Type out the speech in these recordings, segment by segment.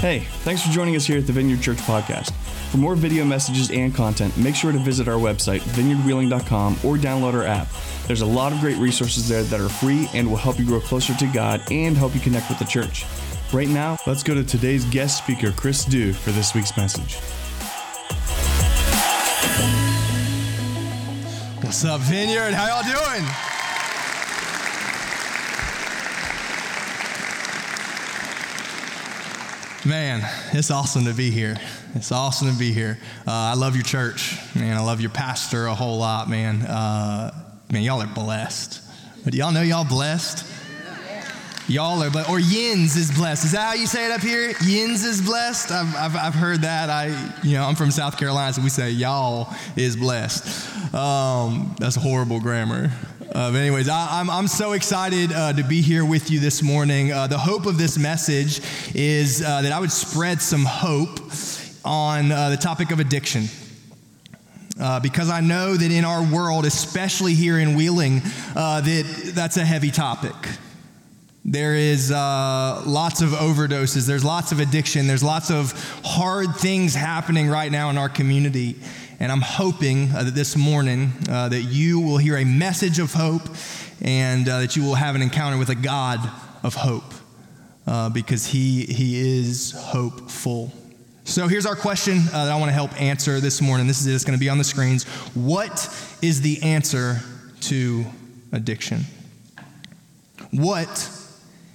Hey, thanks for joining us here at the Vineyard Church Podcast. For more video messages and content, make sure to visit our website, vineyardwheeling.com, or download our app. There's a lot of great resources there that are free and will help you grow closer to God and help you connect with the church. Right now, let's go to today's guest speaker, Chris Dew, for this week's message. What's up, Vineyard? How y'all doing? Man, it's awesome to be here. It's awesome to be here. Uh, I love your church, man. I love your pastor a whole lot, man. Uh, man, y'all are blessed. But do y'all know y'all blessed? Y'all are blessed. Or Yins is blessed. Is that how you say it up here? Yins is blessed? I've, I've, I've heard that. I, you know, I'm from South Carolina, so we say y'all is blessed. Um, that's horrible grammar. Uh, but anyways, I, am I'm, I'm so excited uh, to be here with you this morning. Uh, the hope of this message is uh, that I would spread some hope on uh, the topic of addiction. Uh, because I know that in our world, especially here in Wheeling, that that's a heavy topic. There is lots of overdoses. There's lots of addiction. There's lots of hard things happening right now in our community. And I'm hoping uh, that this morning uh, that you will hear a message of hope and uh, that you will have an encounter with a God of hope uh, because he, he is hopeful. So here's our question uh, that I want to help answer this morning. This is it, it's going to be on the screens. What is the answer to addiction? What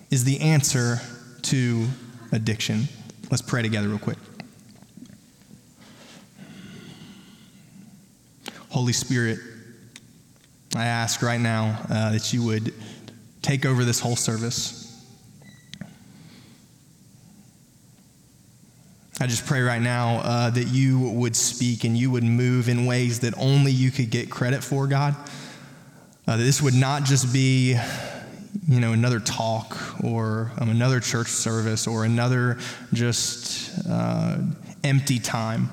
is the answer to addiction? Let's pray together, real quick. Holy Spirit, I ask right now uh, that you would take over this whole service. I just pray right now uh, that you would speak and you would move in ways that only you could get credit for, God. Uh, that this would not just be, you know, another talk or um, another church service or another just uh, empty time.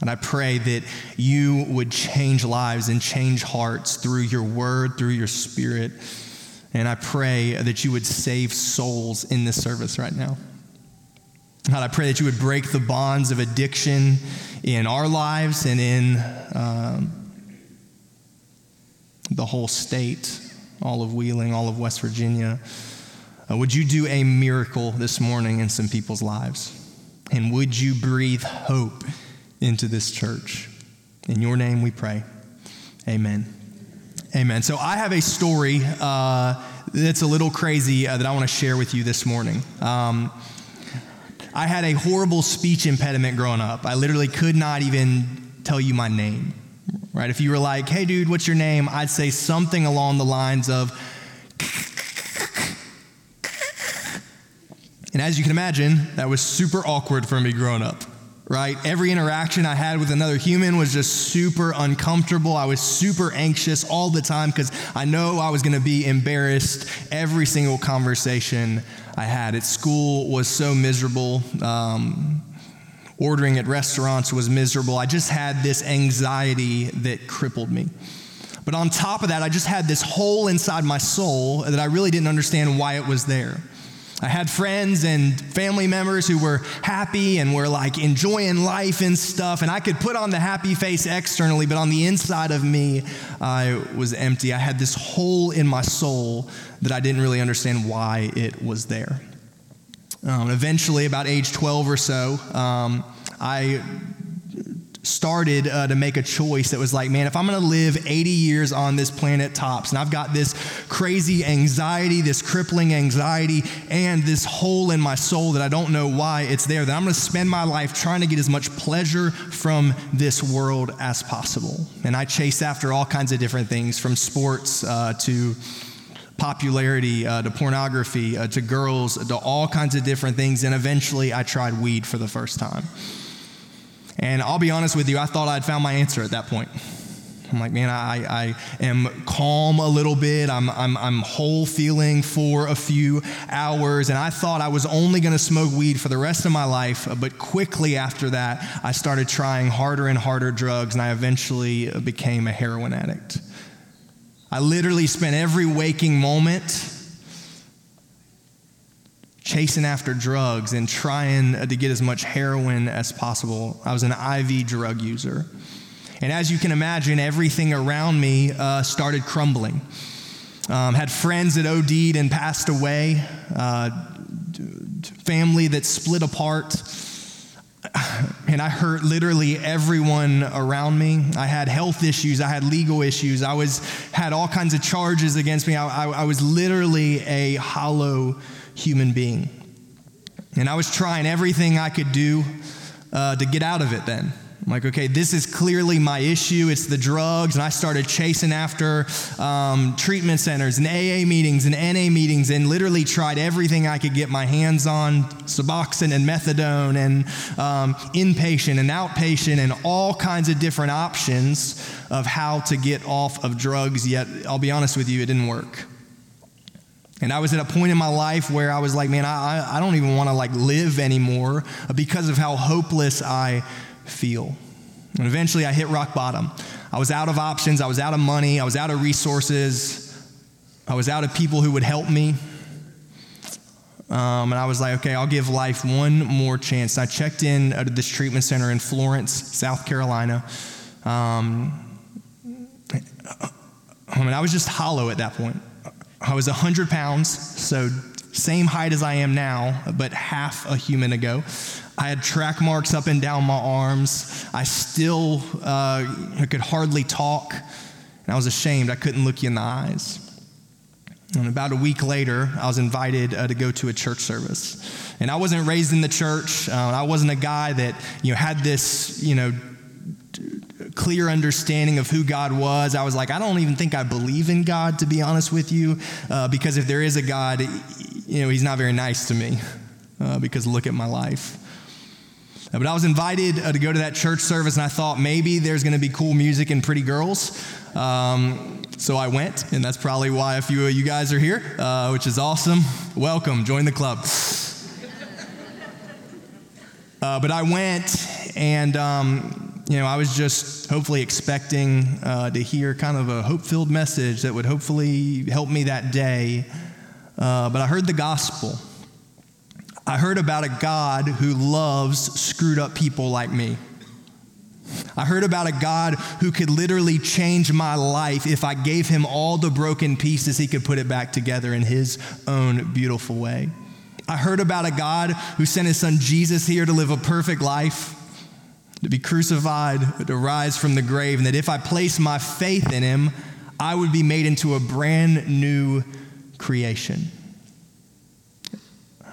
And I pray that you would change lives and change hearts through your word, through your spirit. And I pray that you would save souls in this service right now. God, I pray that you would break the bonds of addiction in our lives and in um, the whole state, all of Wheeling, all of West Virginia. Uh, would you do a miracle this morning in some people's lives? And would you breathe hope into this church. In your name we pray. Amen. Amen. So I have a story uh, that's a little crazy uh, that I want to share with you this morning. Um, I had a horrible speech impediment growing up. I literally could not even tell you my name. Right? If you were like, hey, dude, what's your name? I'd say something along the lines of, and as you can imagine, that was super awkward for me growing up right? Every interaction I had with another human was just super uncomfortable. I was super anxious all the time because I know I was going to be embarrassed every single conversation I had. At school was so miserable. Um, ordering at restaurants was miserable. I just had this anxiety that crippled me. But on top of that, I just had this hole inside my soul that I really didn't understand why it was there. I had friends and family members who were happy and were like enjoying life and stuff. And I could put on the happy face externally, but on the inside of me, I was empty. I had this hole in my soul that I didn't really understand why it was there. Um, eventually, about age 12 or so, um, I started uh, to make a choice that was like, man, if I'm going to live 80 years on this planet tops, and I've got this crazy anxiety, this crippling anxiety, and this hole in my soul that I don't know why it's there, that I'm going to spend my life trying to get as much pleasure from this world as possible. And I chase after all kinds of different things from sports uh, to popularity uh, to pornography uh, to girls to all kinds of different things. And eventually I tried weed for the first time. And I'll be honest with you, I thought I'd found my answer at that point. I'm like, man, I, I am calm a little bit. I'm, I'm, I'm whole feeling for a few hours. And I thought I was only going to smoke weed for the rest of my life. But quickly after that, I started trying harder and harder drugs, and I eventually became a heroin addict. I literally spent every waking moment chasing after drugs and trying to get as much heroin as possible. I was an IV drug user. And as you can imagine, everything around me uh, started crumbling. Um, had friends that OD'd and passed away, uh, family that split apart. And I hurt literally everyone around me. I had health issues. I had legal issues. I was had all kinds of charges against me. I, I, I was literally a hollow human being. And I was trying everything I could do uh, to get out of it then. I'm like, okay, this is clearly my issue. It's the drugs. And I started chasing after um, treatment centers and AA meetings and NA meetings and literally tried everything I could get my hands on Suboxone and methadone and um, inpatient and outpatient and all kinds of different options of how to get off of drugs. Yet, I'll be honest with you, it didn't work. And I was at a point in my life where I was like, man, I, I don't even want to like live anymore because of how hopeless I feel. And eventually I hit rock bottom. I was out of options, I was out of money, I was out of resources, I was out of people who would help me. Um, and I was like, okay, I'll give life one more chance. I checked in at this treatment center in Florence, South Carolina. Um, I mean, I was just hollow at that point. I was 100 pounds, so same height as I am now, but half a human ago. I had track marks up and down my arms. I still uh, I could hardly talk, and I was ashamed. I couldn't look you in the eyes. And about a week later, I was invited uh, to go to a church service. And I wasn't raised in the church. Uh, I wasn't a guy that you know had this you know clear understanding of who God was. I was like, I don't even think I believe in God, to be honest with you, uh, because if there is a God, you know, He's not very nice to me. Uh, because look at my life. But I was invited uh, to go to that church service, and I thought maybe there's going to be cool music and pretty girls. Um, so I went, and that's probably why a few of you guys are here, uh, which is awesome. Welcome, join the club. Uh, but I went, and um, you know, I was just hopefully expecting uh, to hear kind of a hope-filled message that would hopefully help me that day. Uh, but I heard the gospel. I heard about a God who loves screwed up people like me. I heard about a God who could literally change my life if I gave him all the broken pieces, he could put it back together in his own beautiful way. I heard about a God who sent his son Jesus here to live a perfect life, to be crucified, to rise from the grave, and that if I place my faith in him, I would be made into a brand new creation.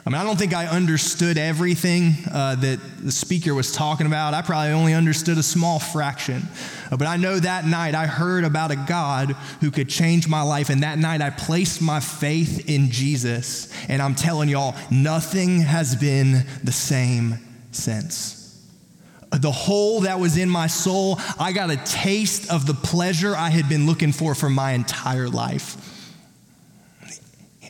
I mean, I don't think I understood everything uh, that the speaker was talking about. I probably only understood a small fraction. Uh, but I know that night I heard about a God who could change my life. And that night I placed my faith in Jesus. And I'm telling y'all, nothing has been the same since. The hole that was in my soul, I got a taste of the pleasure I had been looking for for my entire life.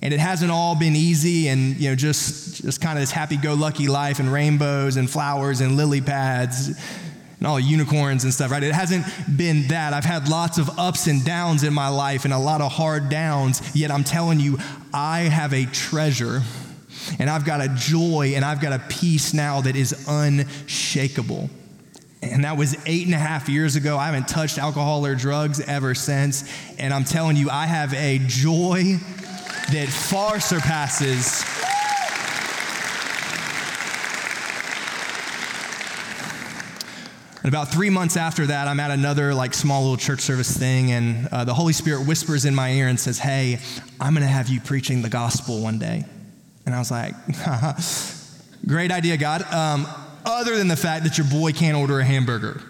And it hasn't all been easy and you know just just kind of this happy-go-lucky life and rainbows and flowers and lily pads and all unicorns and stuff right? It hasn't been that. I've had lots of ups and downs in my life and a lot of hard downs yet i'm telling you i have a treasure and i've got a joy and i've got a peace now that is unshakable and that was eight and a half years ago. I haven't touched alcohol or drugs ever since. And I'm telling you, I have a joy that far surpasses And about three months after that, I'm at another like small little church service thing, and uh, the Holy Spirit whispers in my ear and says, "Hey, I'm going to have you preaching the gospel one day." And I was like, "Great idea, God." Um, other than the fact that your boy can't order a hamburger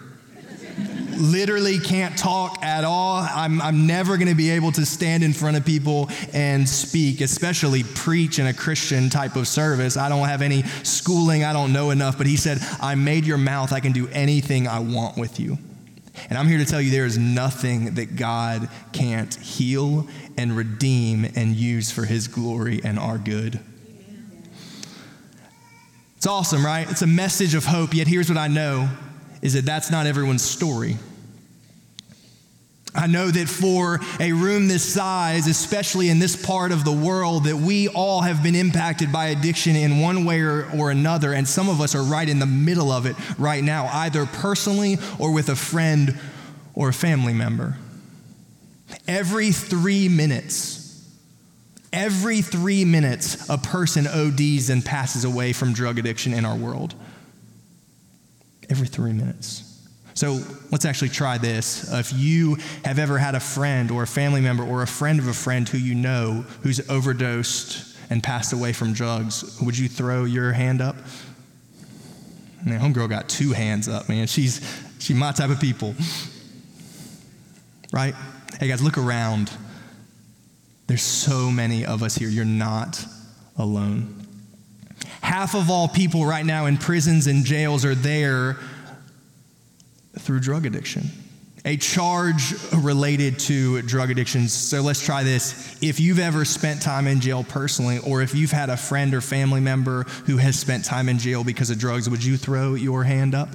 literally can't talk at all. I'm, I'm never going to be able to stand in front of people and speak, especially preach in a Christian type of service. I don't have any schooling, I don't know enough. But he said, I made your mouth, I can do anything I want with you. And I'm here to tell you there is nothing that God can't heal and redeem and use for his glory and our good. It's awesome, right? It's a message of hope. Yet here's what I know is that that's not everyone's story. I know that for a room this size, especially in this part of the world, that we all have been impacted by addiction in one way or, or, another. And some of us are right in the middle of it right now, either personally or with a friend or a family member. Every three minutes, every three minutes, a person ODs and passes away from drug addiction in our world. Every three minutes. So let's actually try this. If you have ever had a friend or a family member or a friend of a friend who you know who's overdosed and passed away from drugs, would you throw your hand up? Man, homegirl got two hands up, man. She's she's my type of people. Right? Hey guys, look around. There's so many of us here. You're not alone. Half of all people right now in prisons and jails are there through drug addiction. A charge related to drug addictions. So let's try this. If you've ever spent time in jail personally, or if you've had a friend or family member who has spent time in jail because of drugs, would you throw your hand up?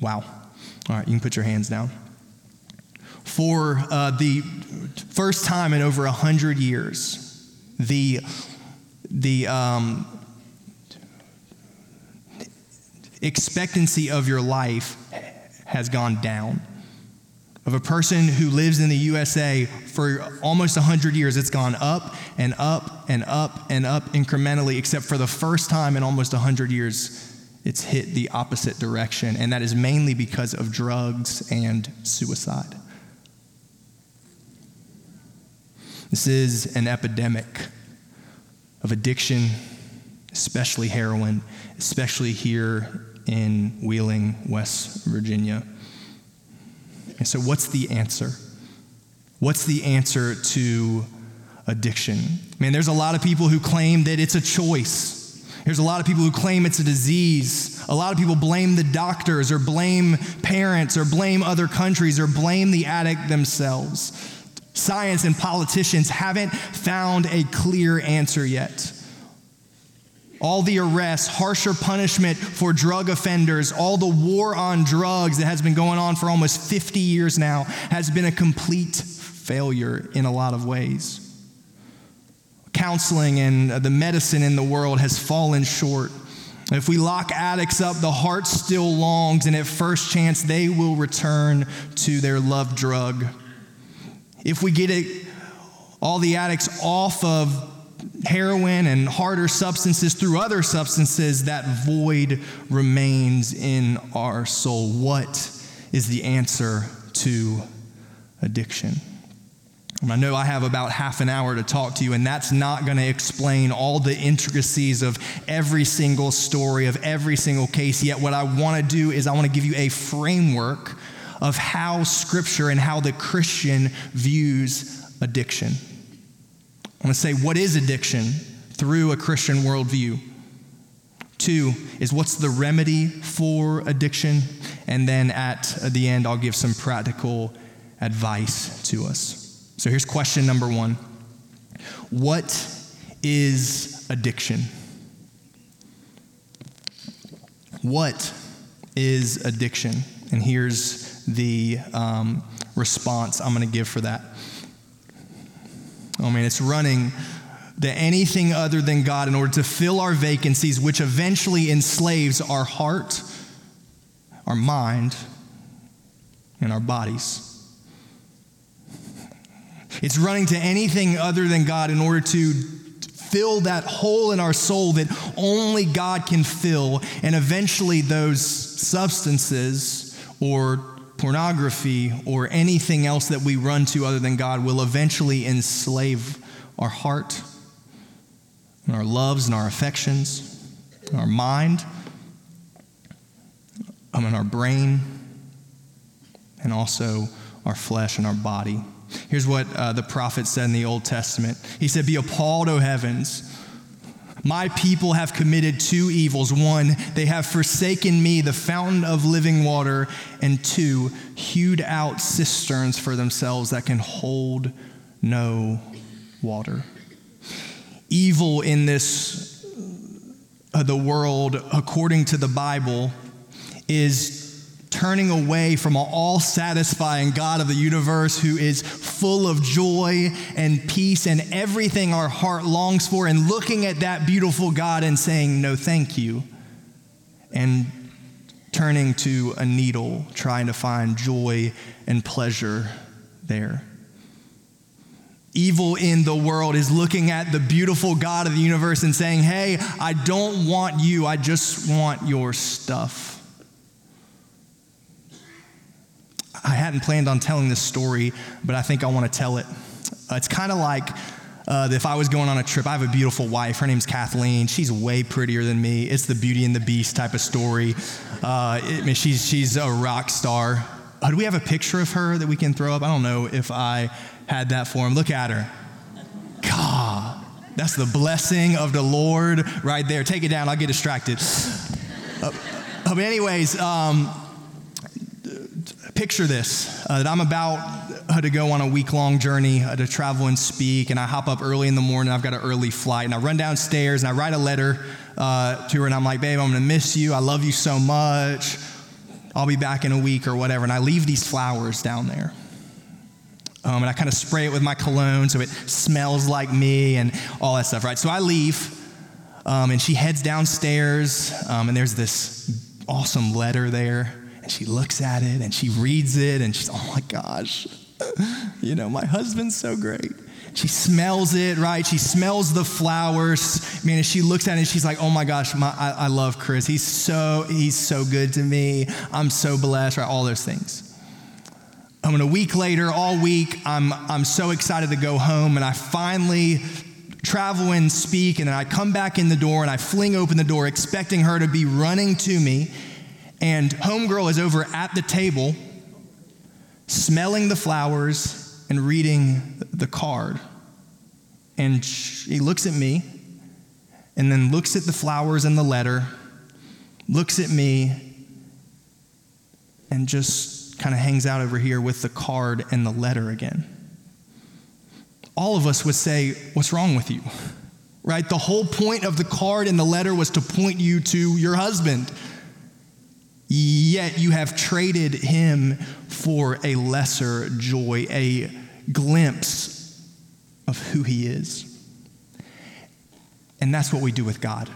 Wow. All right, you can put your hands down. For uh, the first time in over 100 years, the, the um, expectancy of your life has gone down. Of a person who lives in the USA for almost 100 years, it's gone up and up and up and up incrementally, except for the first time in almost 100 years, it's hit the opposite direction. And that is mainly because of drugs and suicide. This is an epidemic of addiction, especially heroin, especially here in Wheeling, West Virginia. And so, what's the answer? What's the answer to addiction? Man, there's a lot of people who claim that it's a choice. There's a lot of people who claim it's a disease. A lot of people blame the doctors or blame parents or blame other countries or blame the addict themselves. Science and politicians haven't found a clear answer yet all the arrests, harsher punishment for drug offenders, all the war on drugs that has been going on for almost 50 years now has been a complete failure in a lot of ways. Counseling and the medicine in the world has fallen short. If we lock addicts up, the heart still longs, and at first chance, they will return to their loved drug. If we get it, all the addicts off of heroin and harder substances through other substances, that void remains in our soul. What is the answer to addiction? I know I have about half an hour to talk to you, and that's not going to explain all the intricacies of every single story, of every single case. Yet, what I want to do is I want to give you a framework of how Scripture and how the Christian views addiction. I want to say, what is addiction through a Christian worldview? Two is what's the remedy for addiction? And then at the end, I'll give some practical advice to us. So here's question number one What is addiction? What is addiction? And here's the um, response I'm going to give for that. Oh man, it's running to anything other than God in order to fill our vacancies, which eventually enslaves our heart, our mind, and our bodies. It's running to anything other than God in order to fill that hole in our soul that only God can fill, and eventually those substances or pornography, or anything else that we run to other than God will eventually enslave our heart, and our loves, and our affections, and our mind, um, and our brain, and also our flesh and our body. Here's what uh, the prophet said in the Old Testament He said, Be appalled, O heavens my people have committed two evils. One, they have forsaken me, the fountain of living water. And two, hewed out cisterns for themselves that can hold no water. Evil in this, uh, the world, according to the Bible, is turning away from an all satisfying God of the universe who is full of joy and peace and everything our heart longs for, and looking at that beautiful God and saying, No, thank you. And turning to a needle, trying to find joy and pleasure there. Evil in the world is looking at the beautiful God of the universe and saying, Hey, I don't want you, I just want your stuff. I hadn't planned on telling this story, but I think I want to tell it. Uh, it's kind of like uh, if I was going on a trip, I have a beautiful wife. Her name's Kathleen. She's way prettier than me. It's the Beauty and the Beast type of story. Uh, it, I mean, she's, she's a rock star. Uh, do we have a picture of her that we can throw up? I don't know if I had that for him. Look at her. God, that's the blessing of the Lord right there. Take it down. I'll get distracted. Uh, but anyways, um, picture this uh, that I'm about uh, to go on a week long journey uh, to travel and speak, and I hop up early in the morning. I've got an early flight, and I run downstairs and I write a letter uh, to her, and I'm like, babe, I'm gonna miss you. I love you so much. I'll be back in a week or whatever. And I leave these flowers down there. Um, and I kind of spray it with my cologne so it smells like me and all that stuff, right? So I leave, um, and she heads downstairs, um, and there's this awesome letter there and she looks at it and she reads it and she's, oh my gosh, you know, my husband's so great. She smells it, right? She smells the flowers. Man, and she looks at it she's like, oh my gosh, my, I, I love Chris. He's so, he's so good to me. I'm so blessed, right? All those things. Um, and a week later, all week, I'm, I'm so excited to go home, and I finally travel and speak, and then I come back in the door and I fling open the door, expecting her to be running to me. And Homegirl is over at the table, smelling the flowers and reading the card. And she looks at me and then looks at the flowers and the letter, looks at me, and just kind of hangs out over here with the card and the letter again. All of us would say, What's wrong with you? Right? The whole point of the card and the letter was to point you to your husband yet you have traded him for a lesser joy, a glimpse of who he is. And that's what we do with God.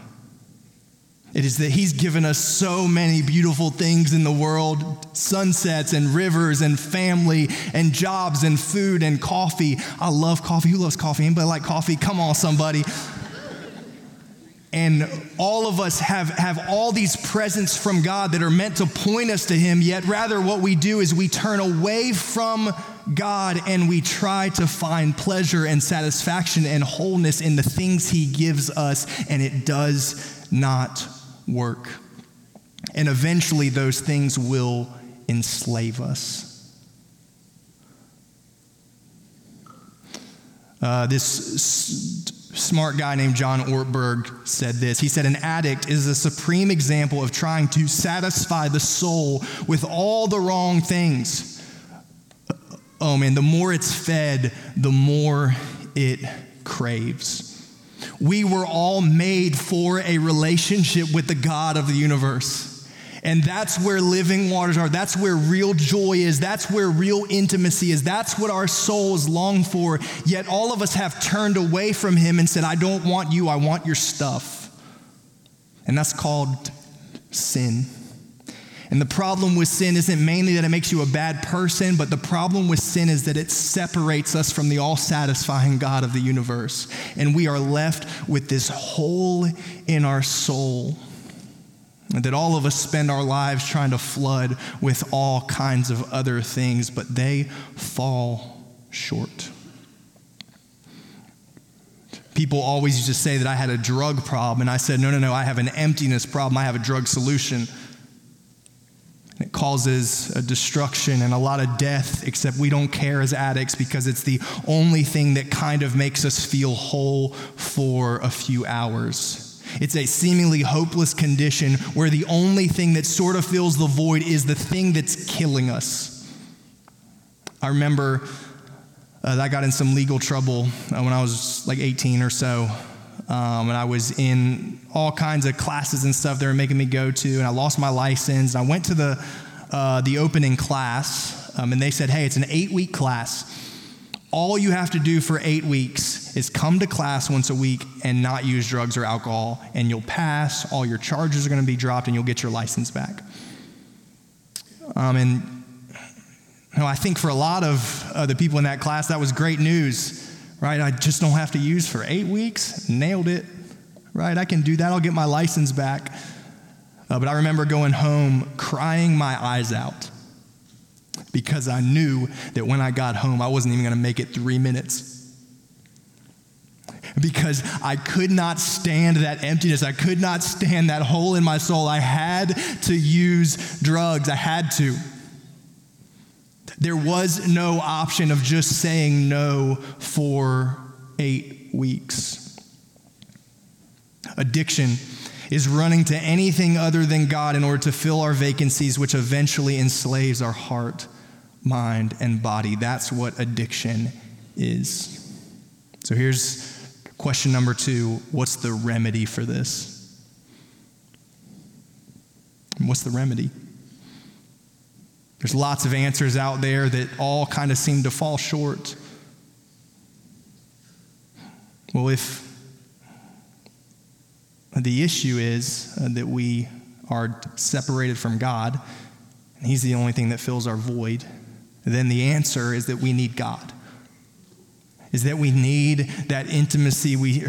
It is that He's given us so many beautiful things in the world sunsets and rivers and family and jobs and food and coffee. I love coffee. Who loves coffee? Anybody like coffee? Come on, somebody and all of us have, have all these presents from God that are meant to point us to Him, yet rather what we do is we turn away from God and we try to find pleasure and satisfaction and wholeness in the things He gives us, and it does not work. And eventually, those things will enslave us. Uh, this smart guy named John Ortberg said this. He said, An addict is a supreme example of trying to satisfy the soul with all the wrong things. Uh, um, oh man, the more it's fed, the more it craves. We were all made for a relationship with the God of the universe. And that's where living waters are. That's where real joy is. That's where real intimacy is. That's what our souls long for. Yet all of us have turned away from Him and said, I don't want you, I want your stuff. And that's called sin. And the problem with sin isn't mainly that it makes you a bad person, but the problem with sin is that it separates us from the all satisfying God of the universe. And we are left with this hole in our soul that all of us spend our lives trying to flood with all kinds of other things, but they fall short. People always used to say that I had a drug problem, and I said, no, no, no, I have an emptiness problem. I have a drug solution. It causes a destruction and a lot of death, except we don't care as addicts because it's the only thing that kind of makes us feel whole for a few hours. It's a seemingly hopeless condition where the only thing that sort of fills the void is the thing that's killing us. I remember uh, I got in some legal trouble uh, when I was like 18 or so. Um, and I was in all kinds of classes and stuff they were making me go to, and I lost my license. And I went to the uh, the opening class, um, and they said, hey, it's an eight week class. All you have to do for eight weeks is come to class once a week and not use drugs or alcohol, and you'll pass. All your charges are going to be dropped, and you'll get your license back. Um, and you know, I think for a lot of uh, the people in that class, that was great news, right? I just don't have to use for eight weeks. Nailed it, right? I can do that. I'll get my license back. Uh, but I remember going home crying my eyes out because I knew that when I got home, I wasn't even going to make it three minutes. Because I could not stand that emptiness. I could not stand that hole in my soul. I had to use drugs. I had to. There was no option of just saying no for eight weeks. Addiction is running to anything other than God in order to fill our vacancies, which eventually enslaves our heart, mind, and body. That's what addiction is. So here's question number two What's the remedy for this? What's the remedy? There's lots of answers out there that all kind of seem to fall short. Well, if the issue is uh, that we are separated from God, and He's the only thing that fills our void. Then the answer is that we need God. Is that we need that intimacy we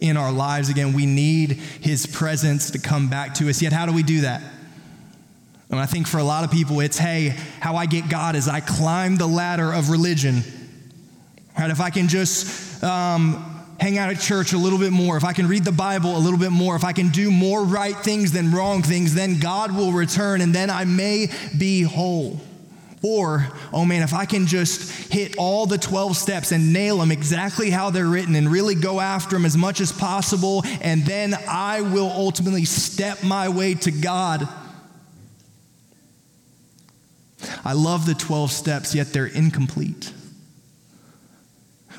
in our lives again. We need His presence to come back to us. Yet, how do we do that? And I think for a lot of people, it's hey, how I get God is I climb the ladder of religion. Right? If I can just um, hang out at church a little bit more, if I can read the Bible a little bit more, if I can do more right things than wrong things, then God will return and then I may be whole. Or, oh man, if I can just hit all the 12 steps and nail them exactly how they're written and really go after them as much as possible, and then I will ultimately step my way to God. I love the 12 steps, yet they're incomplete.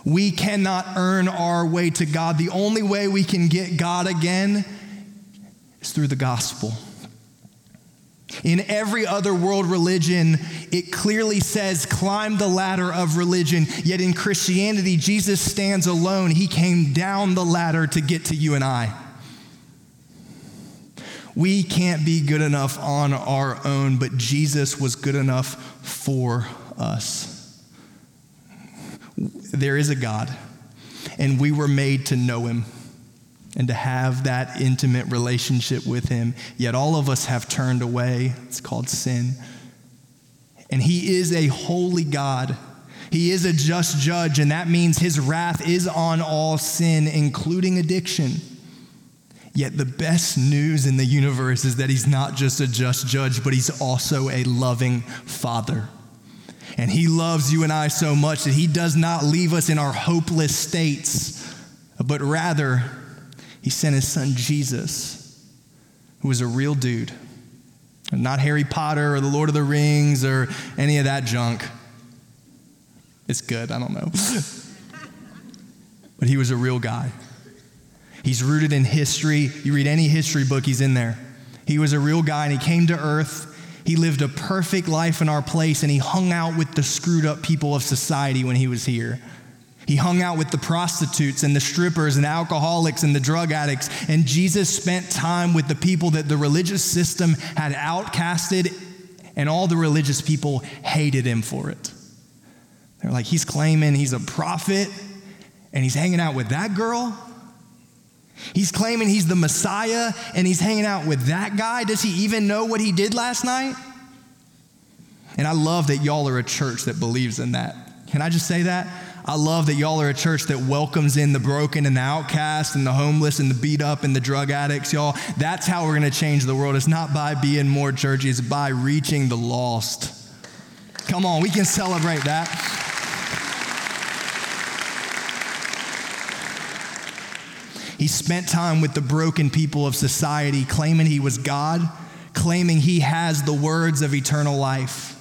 We cannot earn our way to God. The only way we can get God again is through the gospel. In every other world religion, it clearly says climb the ladder of religion. Yet in Christianity, Jesus stands alone. He came down the ladder to get to you and I. We can't be good enough on our own, but Jesus was good enough for us there is a God, and we were made to know him and to have that intimate relationship with him. Yet all of us have turned away. It's called sin. And he is a holy God. He is a just judge, and that means his wrath is on all sin, including addiction. Yet the best news in the universe is that he's not just a just judge, but he's also a loving father. And He loves you and I so much that He does not leave us in our hopeless states, but rather, He sent His Son Jesus, who was a real dude. Not Harry Potter or the Lord of the Rings or any of that junk. It's good, I don't know. but he was a real guy. He's rooted in history. You read any history book, he's in there. He was a real guy and he came to earth he lived a perfect life in our place and he hung out with the screwed up people of society when he was here. He hung out with the prostitutes and the strippers and alcoholics and the drug addicts. And Jesus spent time with the people that the religious system had outcasted, and all the religious people hated him for it. They're like, he's claiming he's a prophet and he's hanging out with that girl. He's claiming he's the Messiah and he's hanging out with that guy. Does he even know what he did last night? And I love that y'all are a church that believes in that. Can I just say that? I love that y'all are a church that welcomes in the broken and the outcast and the homeless and the beat up and the drug addicts, y'all. That's how we're going to change the world. It's not by being more churchy, it's by reaching the lost. Come on, we can celebrate that. He spent time with the broken people of society, claiming he was God, claiming he has the words of eternal life.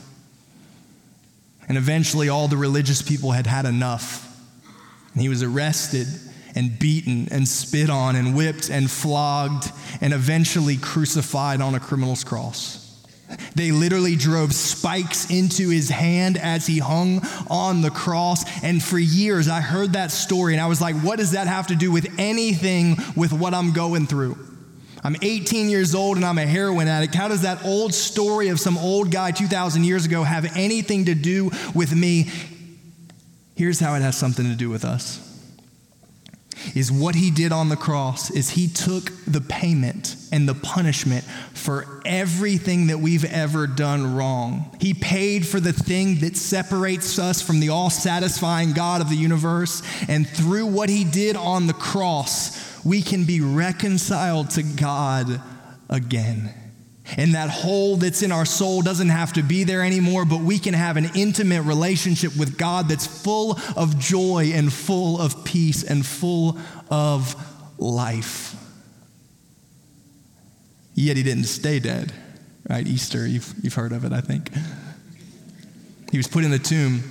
And eventually, all the religious people had had enough. And he was arrested and beaten and spit on and whipped and flogged and eventually crucified on a criminal's cross. They literally drove spikes into his hand as he hung on the cross. And for years, I heard that story and I was like, what does that have to do with anything with what I'm going through? I'm 18 years old and I'm a heroin addict. How does that old story of some old guy 2,000 years ago have anything to do with me? Here's how it has something to do with us. Is what he did on the cross is he took the payment and the punishment for everything that we've ever done wrong. He paid for the thing that separates us from the all satisfying God of the universe. And through what he did on the cross, we can be reconciled to God again. And that hole that's in our soul doesn't have to be there anymore, but we can have an intimate relationship with God that's full of joy and full of peace and full of life. Yet he didn't stay dead, right? Easter, you've, you've heard of it, I think. He was put in the tomb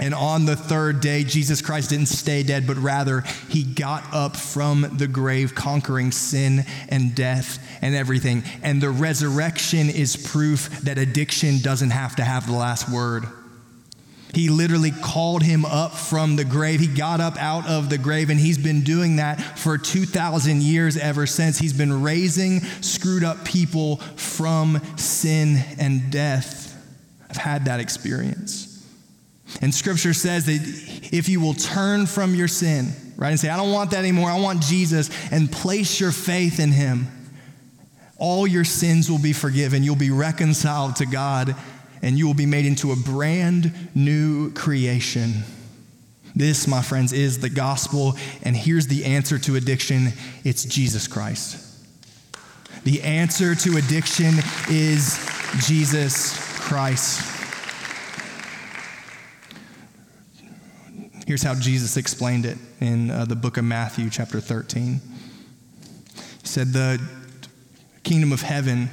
and on the third day, Jesus Christ didn't stay dead, but rather he got up from the grave, conquering sin and death and everything. And the resurrection is proof that addiction doesn't have to have the last word. He literally called him up from the grave. He got up out of the grave, and he's been doing that for 2,000 years ever since. He's been raising screwed up people from sin and death. I've had that experience. And scripture says that if you will turn from your sin, right, and say, I don't want that anymore, I want Jesus, and place your faith in him, all your sins will be forgiven. You'll be reconciled to God, and you will be made into a brand new creation. This, my friends, is the gospel, and here's the answer to addiction it's Jesus Christ. The answer to addiction is Jesus Christ. Here's how Jesus explained it in uh, the book of Matthew, chapter 13. He said, The kingdom of heaven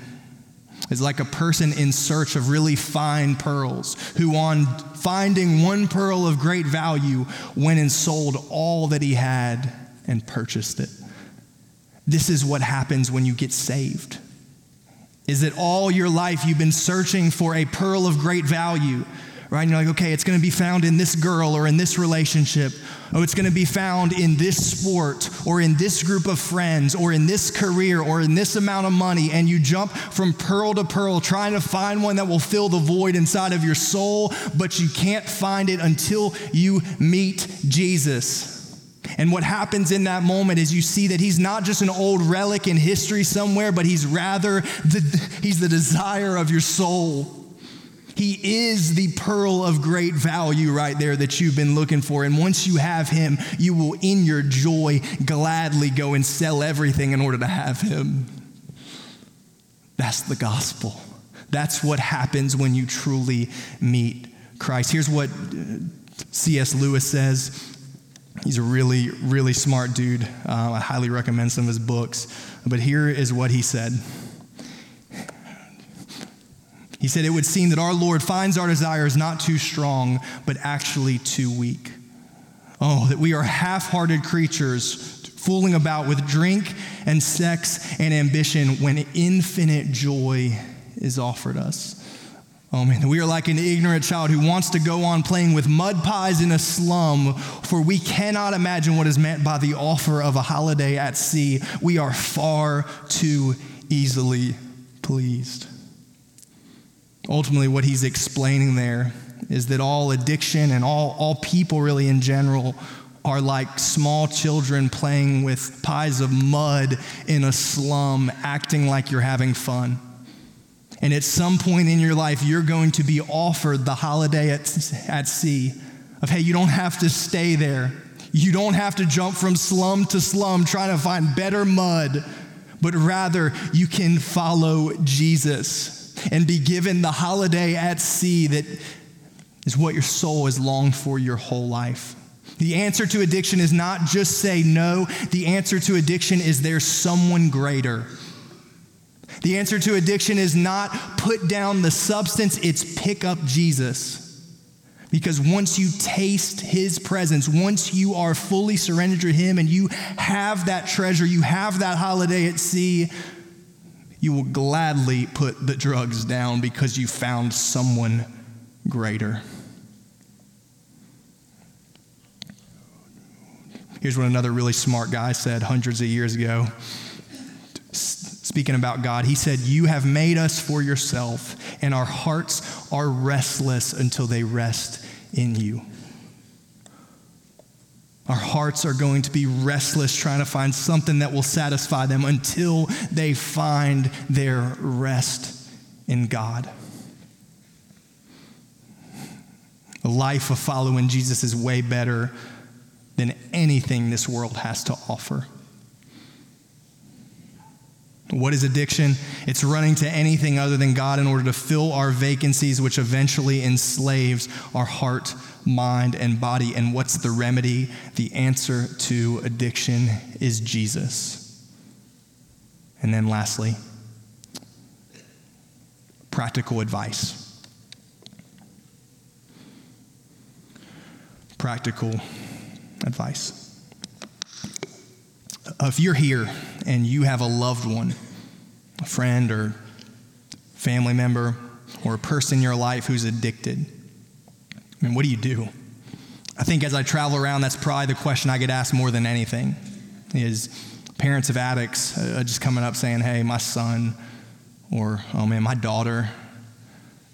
is like a person in search of really fine pearls, who, on finding one pearl of great value, went and sold all that he had and purchased it. This is what happens when you get saved. Is that all your life you've been searching for a pearl of great value? Right? And you're like, okay, it's going to be found in this girl or in this relationship. Oh, it's going to be found in this sport or in this group of friends or in this career or in this amount of money. And you jump from pearl to pearl trying to find one that will fill the void inside of your soul, but you can't find it until you meet Jesus. And what happens in that moment is you see that he's not just an old relic in history somewhere, but he's rather the, he's the desire of your soul. He is the pearl of great value right there that you've been looking for. And once you have him, you will, in your joy, gladly go and sell everything in order to have him. That's the gospel. That's what happens when you truly meet Christ. Here's what uh, C.S. Lewis says. He's a really, really smart dude. Uh, I highly recommend some of his books. But here is what he said. He said, It would seem that our Lord finds our desires not too strong, but actually too weak. Oh, that we are half hearted creatures fooling about with drink and sex and ambition when infinite joy is offered us. Oh man, we are like an ignorant child who wants to go on playing with mud pies in a slum, for we cannot imagine what is meant by the offer of a holiday at sea. We are far too easily pleased. Ultimately, what he's explaining there is that all addiction and all, all people, really in general, are like small children playing with pies of mud in a slum, acting like you're having fun. And at some point in your life, you're going to be offered the holiday at, at sea of, hey, you don't have to stay there. You don't have to jump from slum to slum trying to find better mud, but rather you can follow Jesus and be given the holiday at sea that is what your soul has longed for your whole life. The answer to addiction is not just say no, the answer to addiction is there's someone greater. The answer to addiction is not put down the substance, it's pick up Jesus. Because once you taste his presence, once you are fully surrendered to him and you have that treasure, you have that holiday at sea, you will gladly put the drugs down because you found someone greater. Here's what another really smart guy said hundreds of years ago. Speaking about God, he said, You have made us for yourself, and our hearts are restless until they rest in you. Our hearts are going to be restless trying to find something that will satisfy them until they find their rest in God. The life of following Jesus is way better than anything this world has to offer. What is addiction? It's running to anything other than God in order to fill our vacancies, which eventually enslaves our heart, mind, and body. And what's the remedy? The answer to addiction is Jesus. And then, lastly, practical advice. Practical advice. If you're here and you have a loved one, a friend or family member, or a person in your life who's addicted, I mean, what do you do? I think as I travel around, that's probably the question I get asked more than anything is parents of addicts uh, just coming up saying, hey, my son, or oh man, my daughter,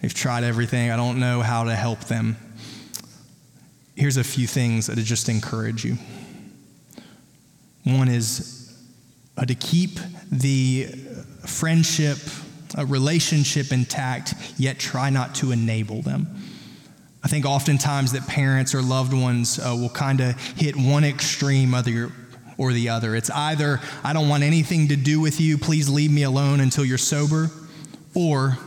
they've tried everything. I don't know how to help them. Here's a few things that just encourage you. One is uh, to keep the friendship, a relationship intact, yet try not to enable them. I think oftentimes that parents or loved ones uh, will kind of hit one extreme other or the other. It's either, I don't want anything to do with you, please leave me alone until you're sober, or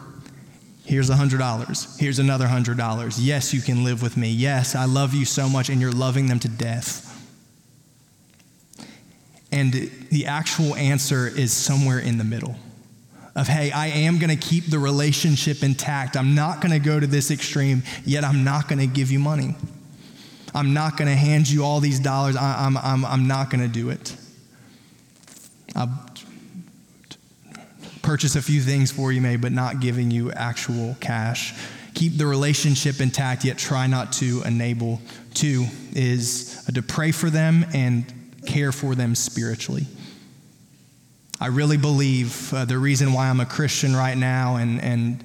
here's a $100, here's another $100. Yes, you can live with me. Yes, I love you so much, and you're loving them to death. And the actual answer is somewhere in the middle of, hey, I am going to keep the relationship intact. I'm not going to go to this extreme, yet I'm not going to give you money. I'm not going to hand you all these dollars. I, am I'm, I'm, I'm not going to do it. I'll purchase a few things for you, maybe, but not giving you actual cash. Keep the relationship intact, yet try not to enable. Two is uh, to pray for them and care for them spiritually. I really believe uh, the reason why I'm a Christian right now and, and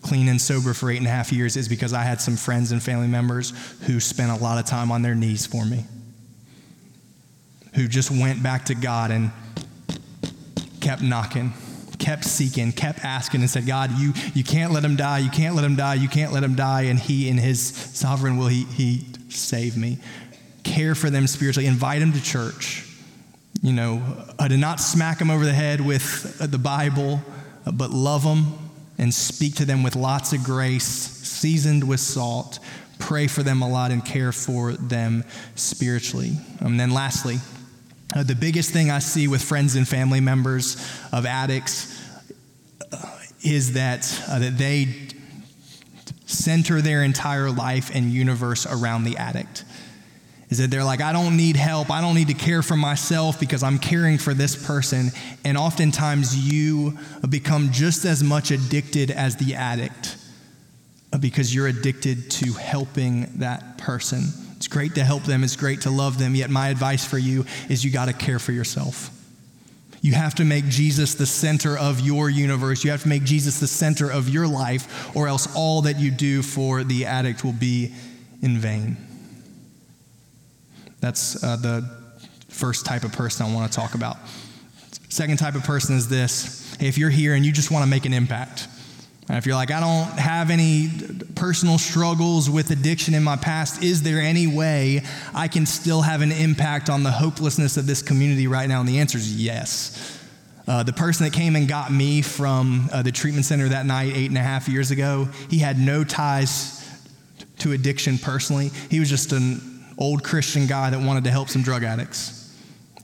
clean and sober for eight and a half years is because I had some friends and family members who spent a lot of time on their knees for me, who just went back to God and kept knocking, kept seeking, kept asking, and said, God, you, you can't let him die, you can't let him die, you can't let him die. And he, in his sovereign will, he, he saved me. Care for them spiritually, invite them to church you know, uh, to not smack them over the head with uh, the Bible, uh, but love them and speak to them with lots of grace, seasoned with salt. Pray for them a lot and care for them spiritually. And then, lastly, uh, the biggest thing I see with friends and family members of addicts uh, is that, that they center their entire life and universe around the addict is that they're like, I don't need help. I don't need to care for myself because I'm caring for this person. And oftentimes you become just as much addicted as the addict because you're addicted to helping that person. It's great to help them, it's great to love them. Yet, my advice for you is you got to care for yourself. You have to make Jesus the center of your universe. You have to make Jesus the center of your life, or else all that you do for the addict will be in vain. That's uh, the first type of person I want to talk about. Second type of person is this if you're here and you just want to make an impact, And if you're like, I don't have any personal struggles with addiction in my past, is there any way I can still have an impact on the hopelessness of this community right now? And the answer is yes. Uh, the person that came and got me from uh, the treatment center that night, eight and a half years ago, he had no ties to addiction personally. He was just an old Christian guy that wanted to help some drug addicts.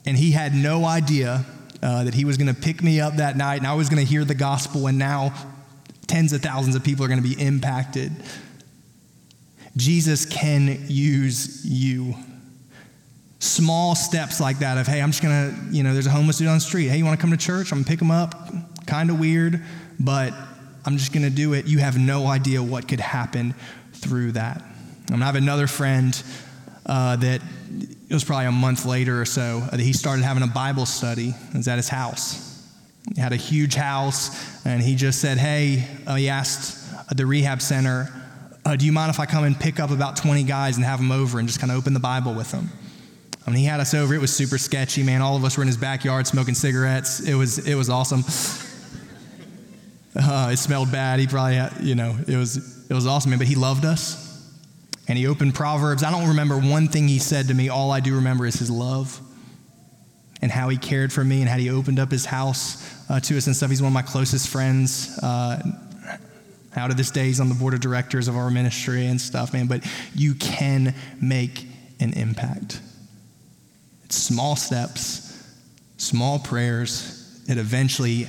And he had no idea uh, that he was going to pick me up that night and I was going to hear the gospel, and now tens of thousands of people are going to be impacted. Jesus can use you. Small steps like that of, hey, I'm just gonna, you know, there's a homeless dude on the street. Hey, you wanna come to church? I'm gonna pick him up. Kind of weird, but I'm just gonna do it. You have no idea what could happen through that. I'm gonna have another friend uh, that it was probably a month later or so that he started having a Bible study. It was at his house. He had a huge house, and he just said, Hey, uh, he asked the rehab center, uh, Do you mind if I come and pick up about 20 guys and have them over and just kind of open the Bible with them? I mean, he had us over. It was super sketchy, man. All of us were in his backyard smoking cigarettes. It was, it was awesome. Uh, it smelled bad. He probably, had, you know, it was, it was awesome, man. But he loved us. And he opened Proverbs. I don't remember one thing he said to me. All I do remember is his love and how he cared for me and how he opened up his house uh, to us and stuff. He's one of my closest friends. Uh, out of this day, he's on the board of directors of our ministry and stuff, man. But you can make an impact. It's small steps, small prayers that eventually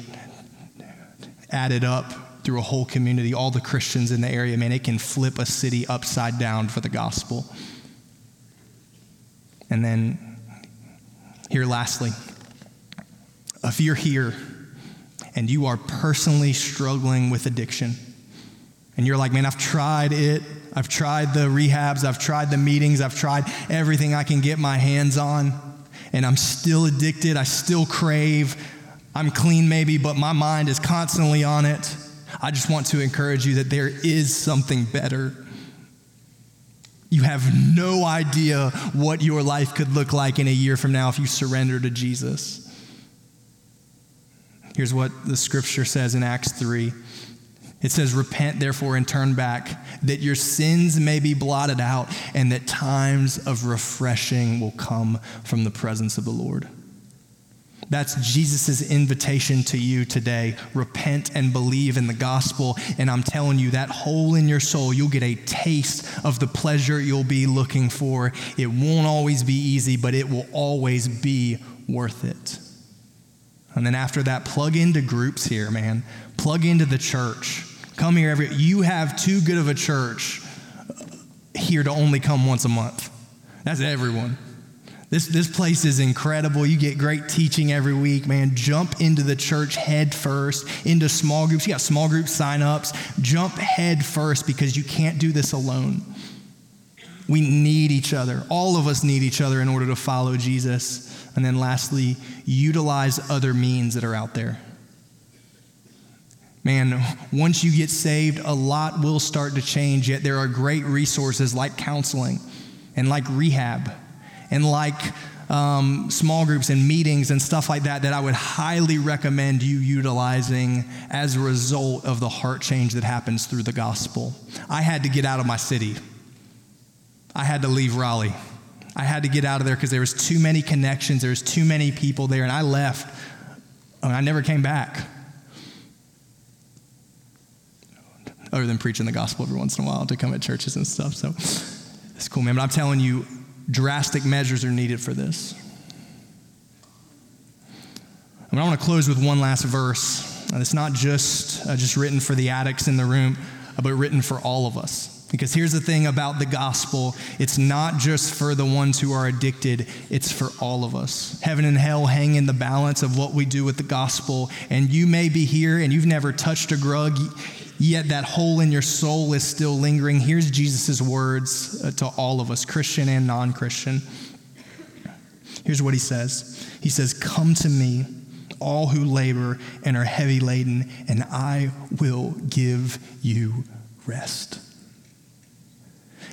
added up through a whole community, all the Christians in the area, man, it can flip a city upside down for the gospel. And then, here lastly, if you're here and you are personally struggling with addiction, and you're like, man, I've tried it. I've tried the rehabs. I've tried the meetings. I've tried everything I can get my hands on. And I'm still addicted. I still crave. I'm clean, maybe, but my mind is constantly on it. I just want to encourage you that there is something better. You have no idea what your life could look like in a year from now if you surrender to Jesus. Here's what the scripture says in Acts 3. It says, Repent therefore and turn back, that your sins may be blotted out, and that times of refreshing will come from the presence of the Lord. That's Jesus' invitation to you today. Repent and believe in the gospel. And I'm telling you, that hole in your soul, you'll get a taste of the pleasure you'll be looking for. It won't always be easy, but it will always be worth it. And then after that, plug into groups here, man. Plug into the church. Come here every you have too good of a church here to only come once a month. That's everyone. This, this place is incredible. You get great teaching every week, man. Jump into the church head first, into small groups. You got small group sign-ups. Jump head first because you can't do this alone. We need each other. All of us need each other in order to follow Jesus. And then lastly, utilize other means that are out there. Man, once you get saved, a lot will start to change, yet there are great resources like counseling and like rehab and like um, small groups and meetings and stuff like that that I would highly recommend you utilizing as a result of the heart change that happens through the gospel. I had to get out of my city. I had to leave Raleigh. I had to get out of there because there was too many connections, there was too many people there, and I left. I, never came back. Other than preaching the gospel every once in a while to come at churches and stuff. So it's cool, man. But I'm telling you, drastic measures are needed for this. I, mean, I want to close with one last verse. And it's not just, uh, just written for the addicts in the room, but written for all of us. Because here's the thing about the gospel it's not just for the ones who are addicted, it's for all of us. Heaven and hell hang in the balance of what we do with the gospel. And you may be here and you've never touched a drug, yet that hole in your soul is still lingering. Here's Jesus' words uh, to all of us, Christian and non Christian. Here's what he says He says, Come to me, all who labor and are heavy laden, and I will give you rest.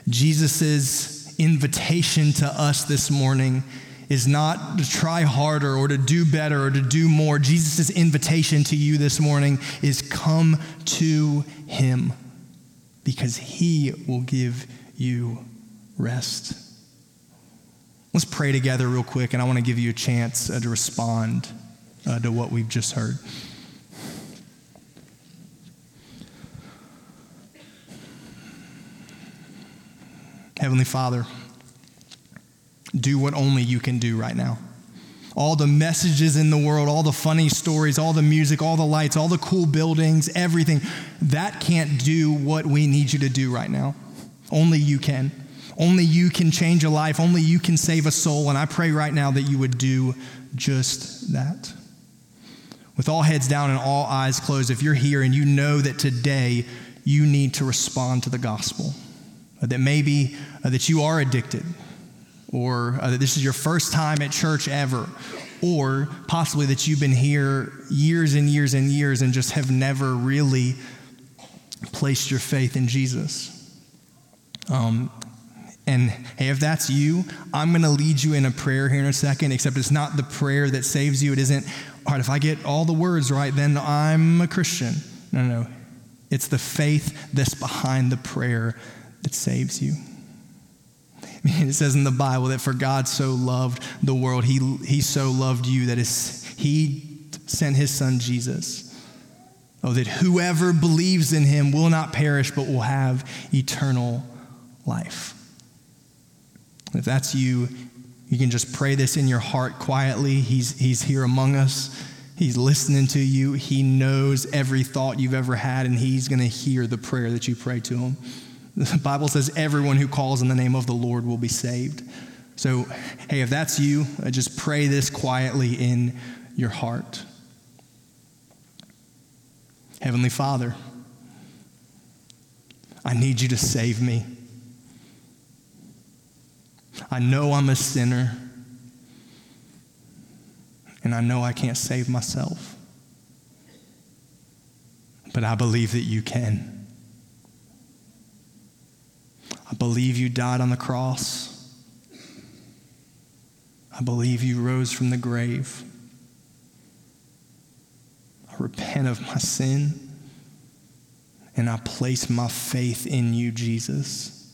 Jesus' invitation to us this morning is not to try harder or to do better or to do more. Jesus' invitation to you this morning is come to him because he will give you rest. Let's pray together real quick, and I want to give you a chance uh, to respond uh, to what we've just heard. Heavenly Father, do what only you can do right now. All the messages in the world, all the funny stories, all the music, all the lights, all the cool buildings, everything, that can't do what we need you to do right now. Only you can. Only you can change a life. Only you can save a soul. And I pray right now that you would do just that. With all heads down and all eyes closed, if you're here and you know that today you need to respond to the gospel, that maybe uh, that you are addicted, or uh, that this is your first time at church ever, or possibly that you've been here years and years and years and just have never really placed your faith in Jesus. Um, and hey, if that's you, I'm going to lead you in a prayer here in a second, except it's not the prayer that saves you. It isn't, all right, if I get all the words right, then I'm a Christian. No, no, no. It's the faith that's behind the prayer that saves you. It says in the Bible that for God so loved the world, he, he so loved you that is, he sent his son Jesus. Oh, that whoever believes in him will not perish but will have eternal life. If that's you, you can just pray this in your heart quietly. He's, he's here among us. He's listening to you. He knows every thought you've ever had, and He's going to hear the prayer that you pray to Him. The Bible says everyone who calls in the name of the Lord will be saved. So, hey, if that's you, uh, just pray this quietly in your heart. Heavenly Father, I need you to save me. I know I'm a sinner, and I know I can't save myself. But I believe that you can. I believe you died on the cross. I believe you rose from the grave. I repent of my sin, and I place my faith in you, Jesus.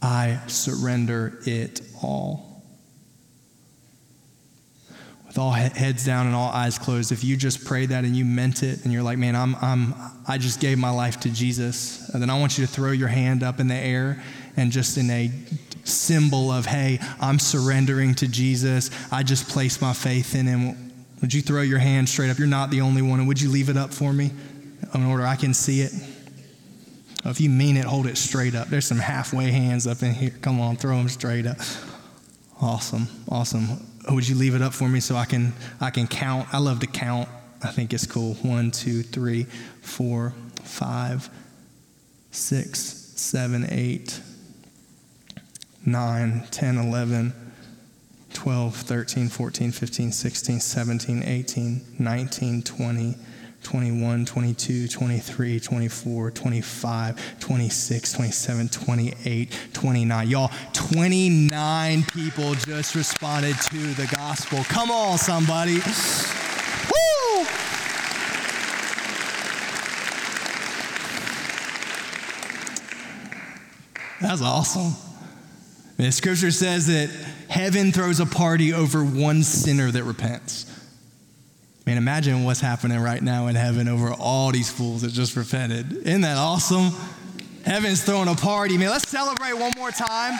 I surrender it all. With all heads down and all eyes closed, if you just prayed that and you meant it and you're like, man, I'm, I'm, I just gave my life to Jesus, then I want you to throw your hand up in the air and just in a symbol of, hey, I'm surrendering to Jesus. I just place my faith in him. Would you throw your hand straight up? You're not the only one. And would you leave it up for me in order I can see it? If you mean it, hold it straight up. There's some halfway hands up in here. Come on, throw them straight up. Awesome, awesome. Oh, would you leave it up for me so I can I can count? I love to count. I think it's cool. One, two, three, four, five, six, seven, eight, nine, 10, 11, 12, 13, 14, 15, 16, 17, 18, 19, 20. 21, 22, 23, 24, 25, 26, 27, 28, 29. Y'all, 29 people just responded to the gospel. Come on, somebody. Woo! That's awesome. The scripture says that heaven throws a party over one sinner that repents. Man, imagine what's happening right now in heaven over all these fools that just repented. Isn't that awesome? Heaven's throwing a party. Man, let's celebrate one more time.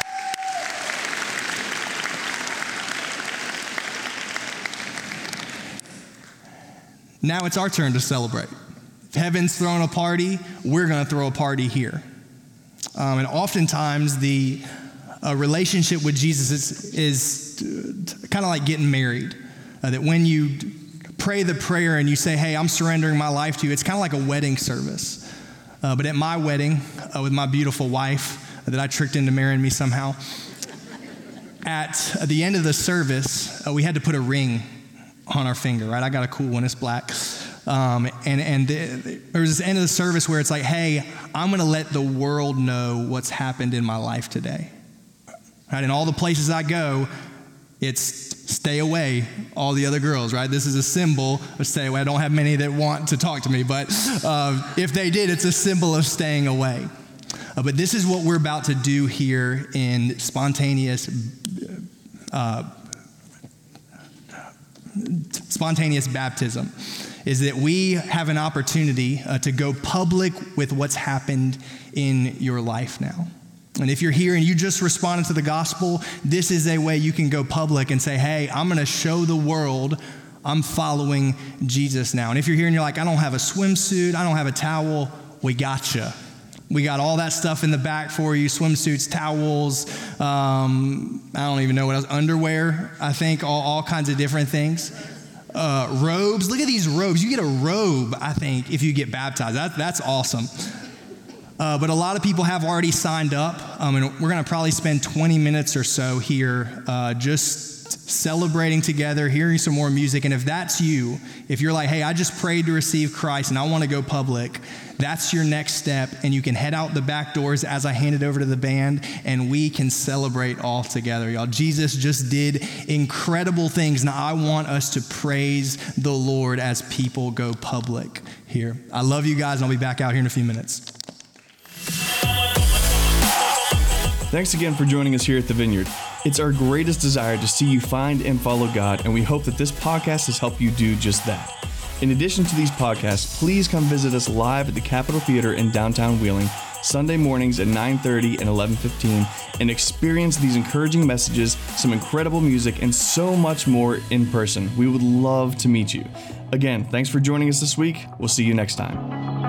Now it's our turn to celebrate. If heaven's throwing a party, we're going to throw a party here. Um, and oftentimes, the uh, relationship with Jesus is, is kind of like getting married. Uh, that when you pray the prayer and you say, Hey, I'm surrendering my life to you, it's kind of like a wedding service. Uh, but at my wedding uh, with my beautiful wife that I tricked into marrying me somehow, at the end of the service, uh, we had to put a ring on our finger, right? I got a cool one, it's black. Um, and and the, there was this end of the service where it's like, hey, I'm going to let the world know what's happened in my life today. Right? In all the places I go, it's stay away, all the other girls, right? This is a symbol of stay away. I don't have many that want to talk to me, but uh, if they did, it's a symbol of staying away. Uh, but this is what we're about to do here in spontaneous. Uh, spontaneous baptism is that we have an opportunity uh, to go public with what's happened in your life now. And if you're here and you just responded to the gospel, this is a way you can go public and say, hey, I'm going to show the world I'm following Jesus now. And if you're here and you're like, I don't have a swimsuit, I don't have a towel, we got you. We got all that stuff in the back for you swimsuits, towels, um, I don't even know what else, underwear, I think, all, all kinds of different things. Uh, robes. Look at these robes. You get a robe, I think, if you get baptized. That, that's awesome. Uh, but a lot of people have already signed up, um, and we're going to probably spend 20 minutes or so here uh, just celebrating together, hearing some more music. And if that's you, if you're like, hey, I just prayed to receive Christ and I want to go public, that's your next step. And you can head out the back doors as I hand it over to the band, and we can celebrate all together, y'all. Jesus just did incredible things. Now, I want us to praise the Lord as people go public here. I love you guys, and I'll be back out here in a few minutes. Thanks again for joining us here at the Vineyard. It's our greatest desire to see you find and follow God, and we hope that this podcast has helped you do just that. In addition to these podcasts, please come visit us live at the Capitol Theater in downtown Wheeling Sunday mornings at 9:30 and 11:15 and experience these encouraging messages, some incredible music and so much more in person. We would love to meet you. Again, thanks for joining us this week. We'll see you next time.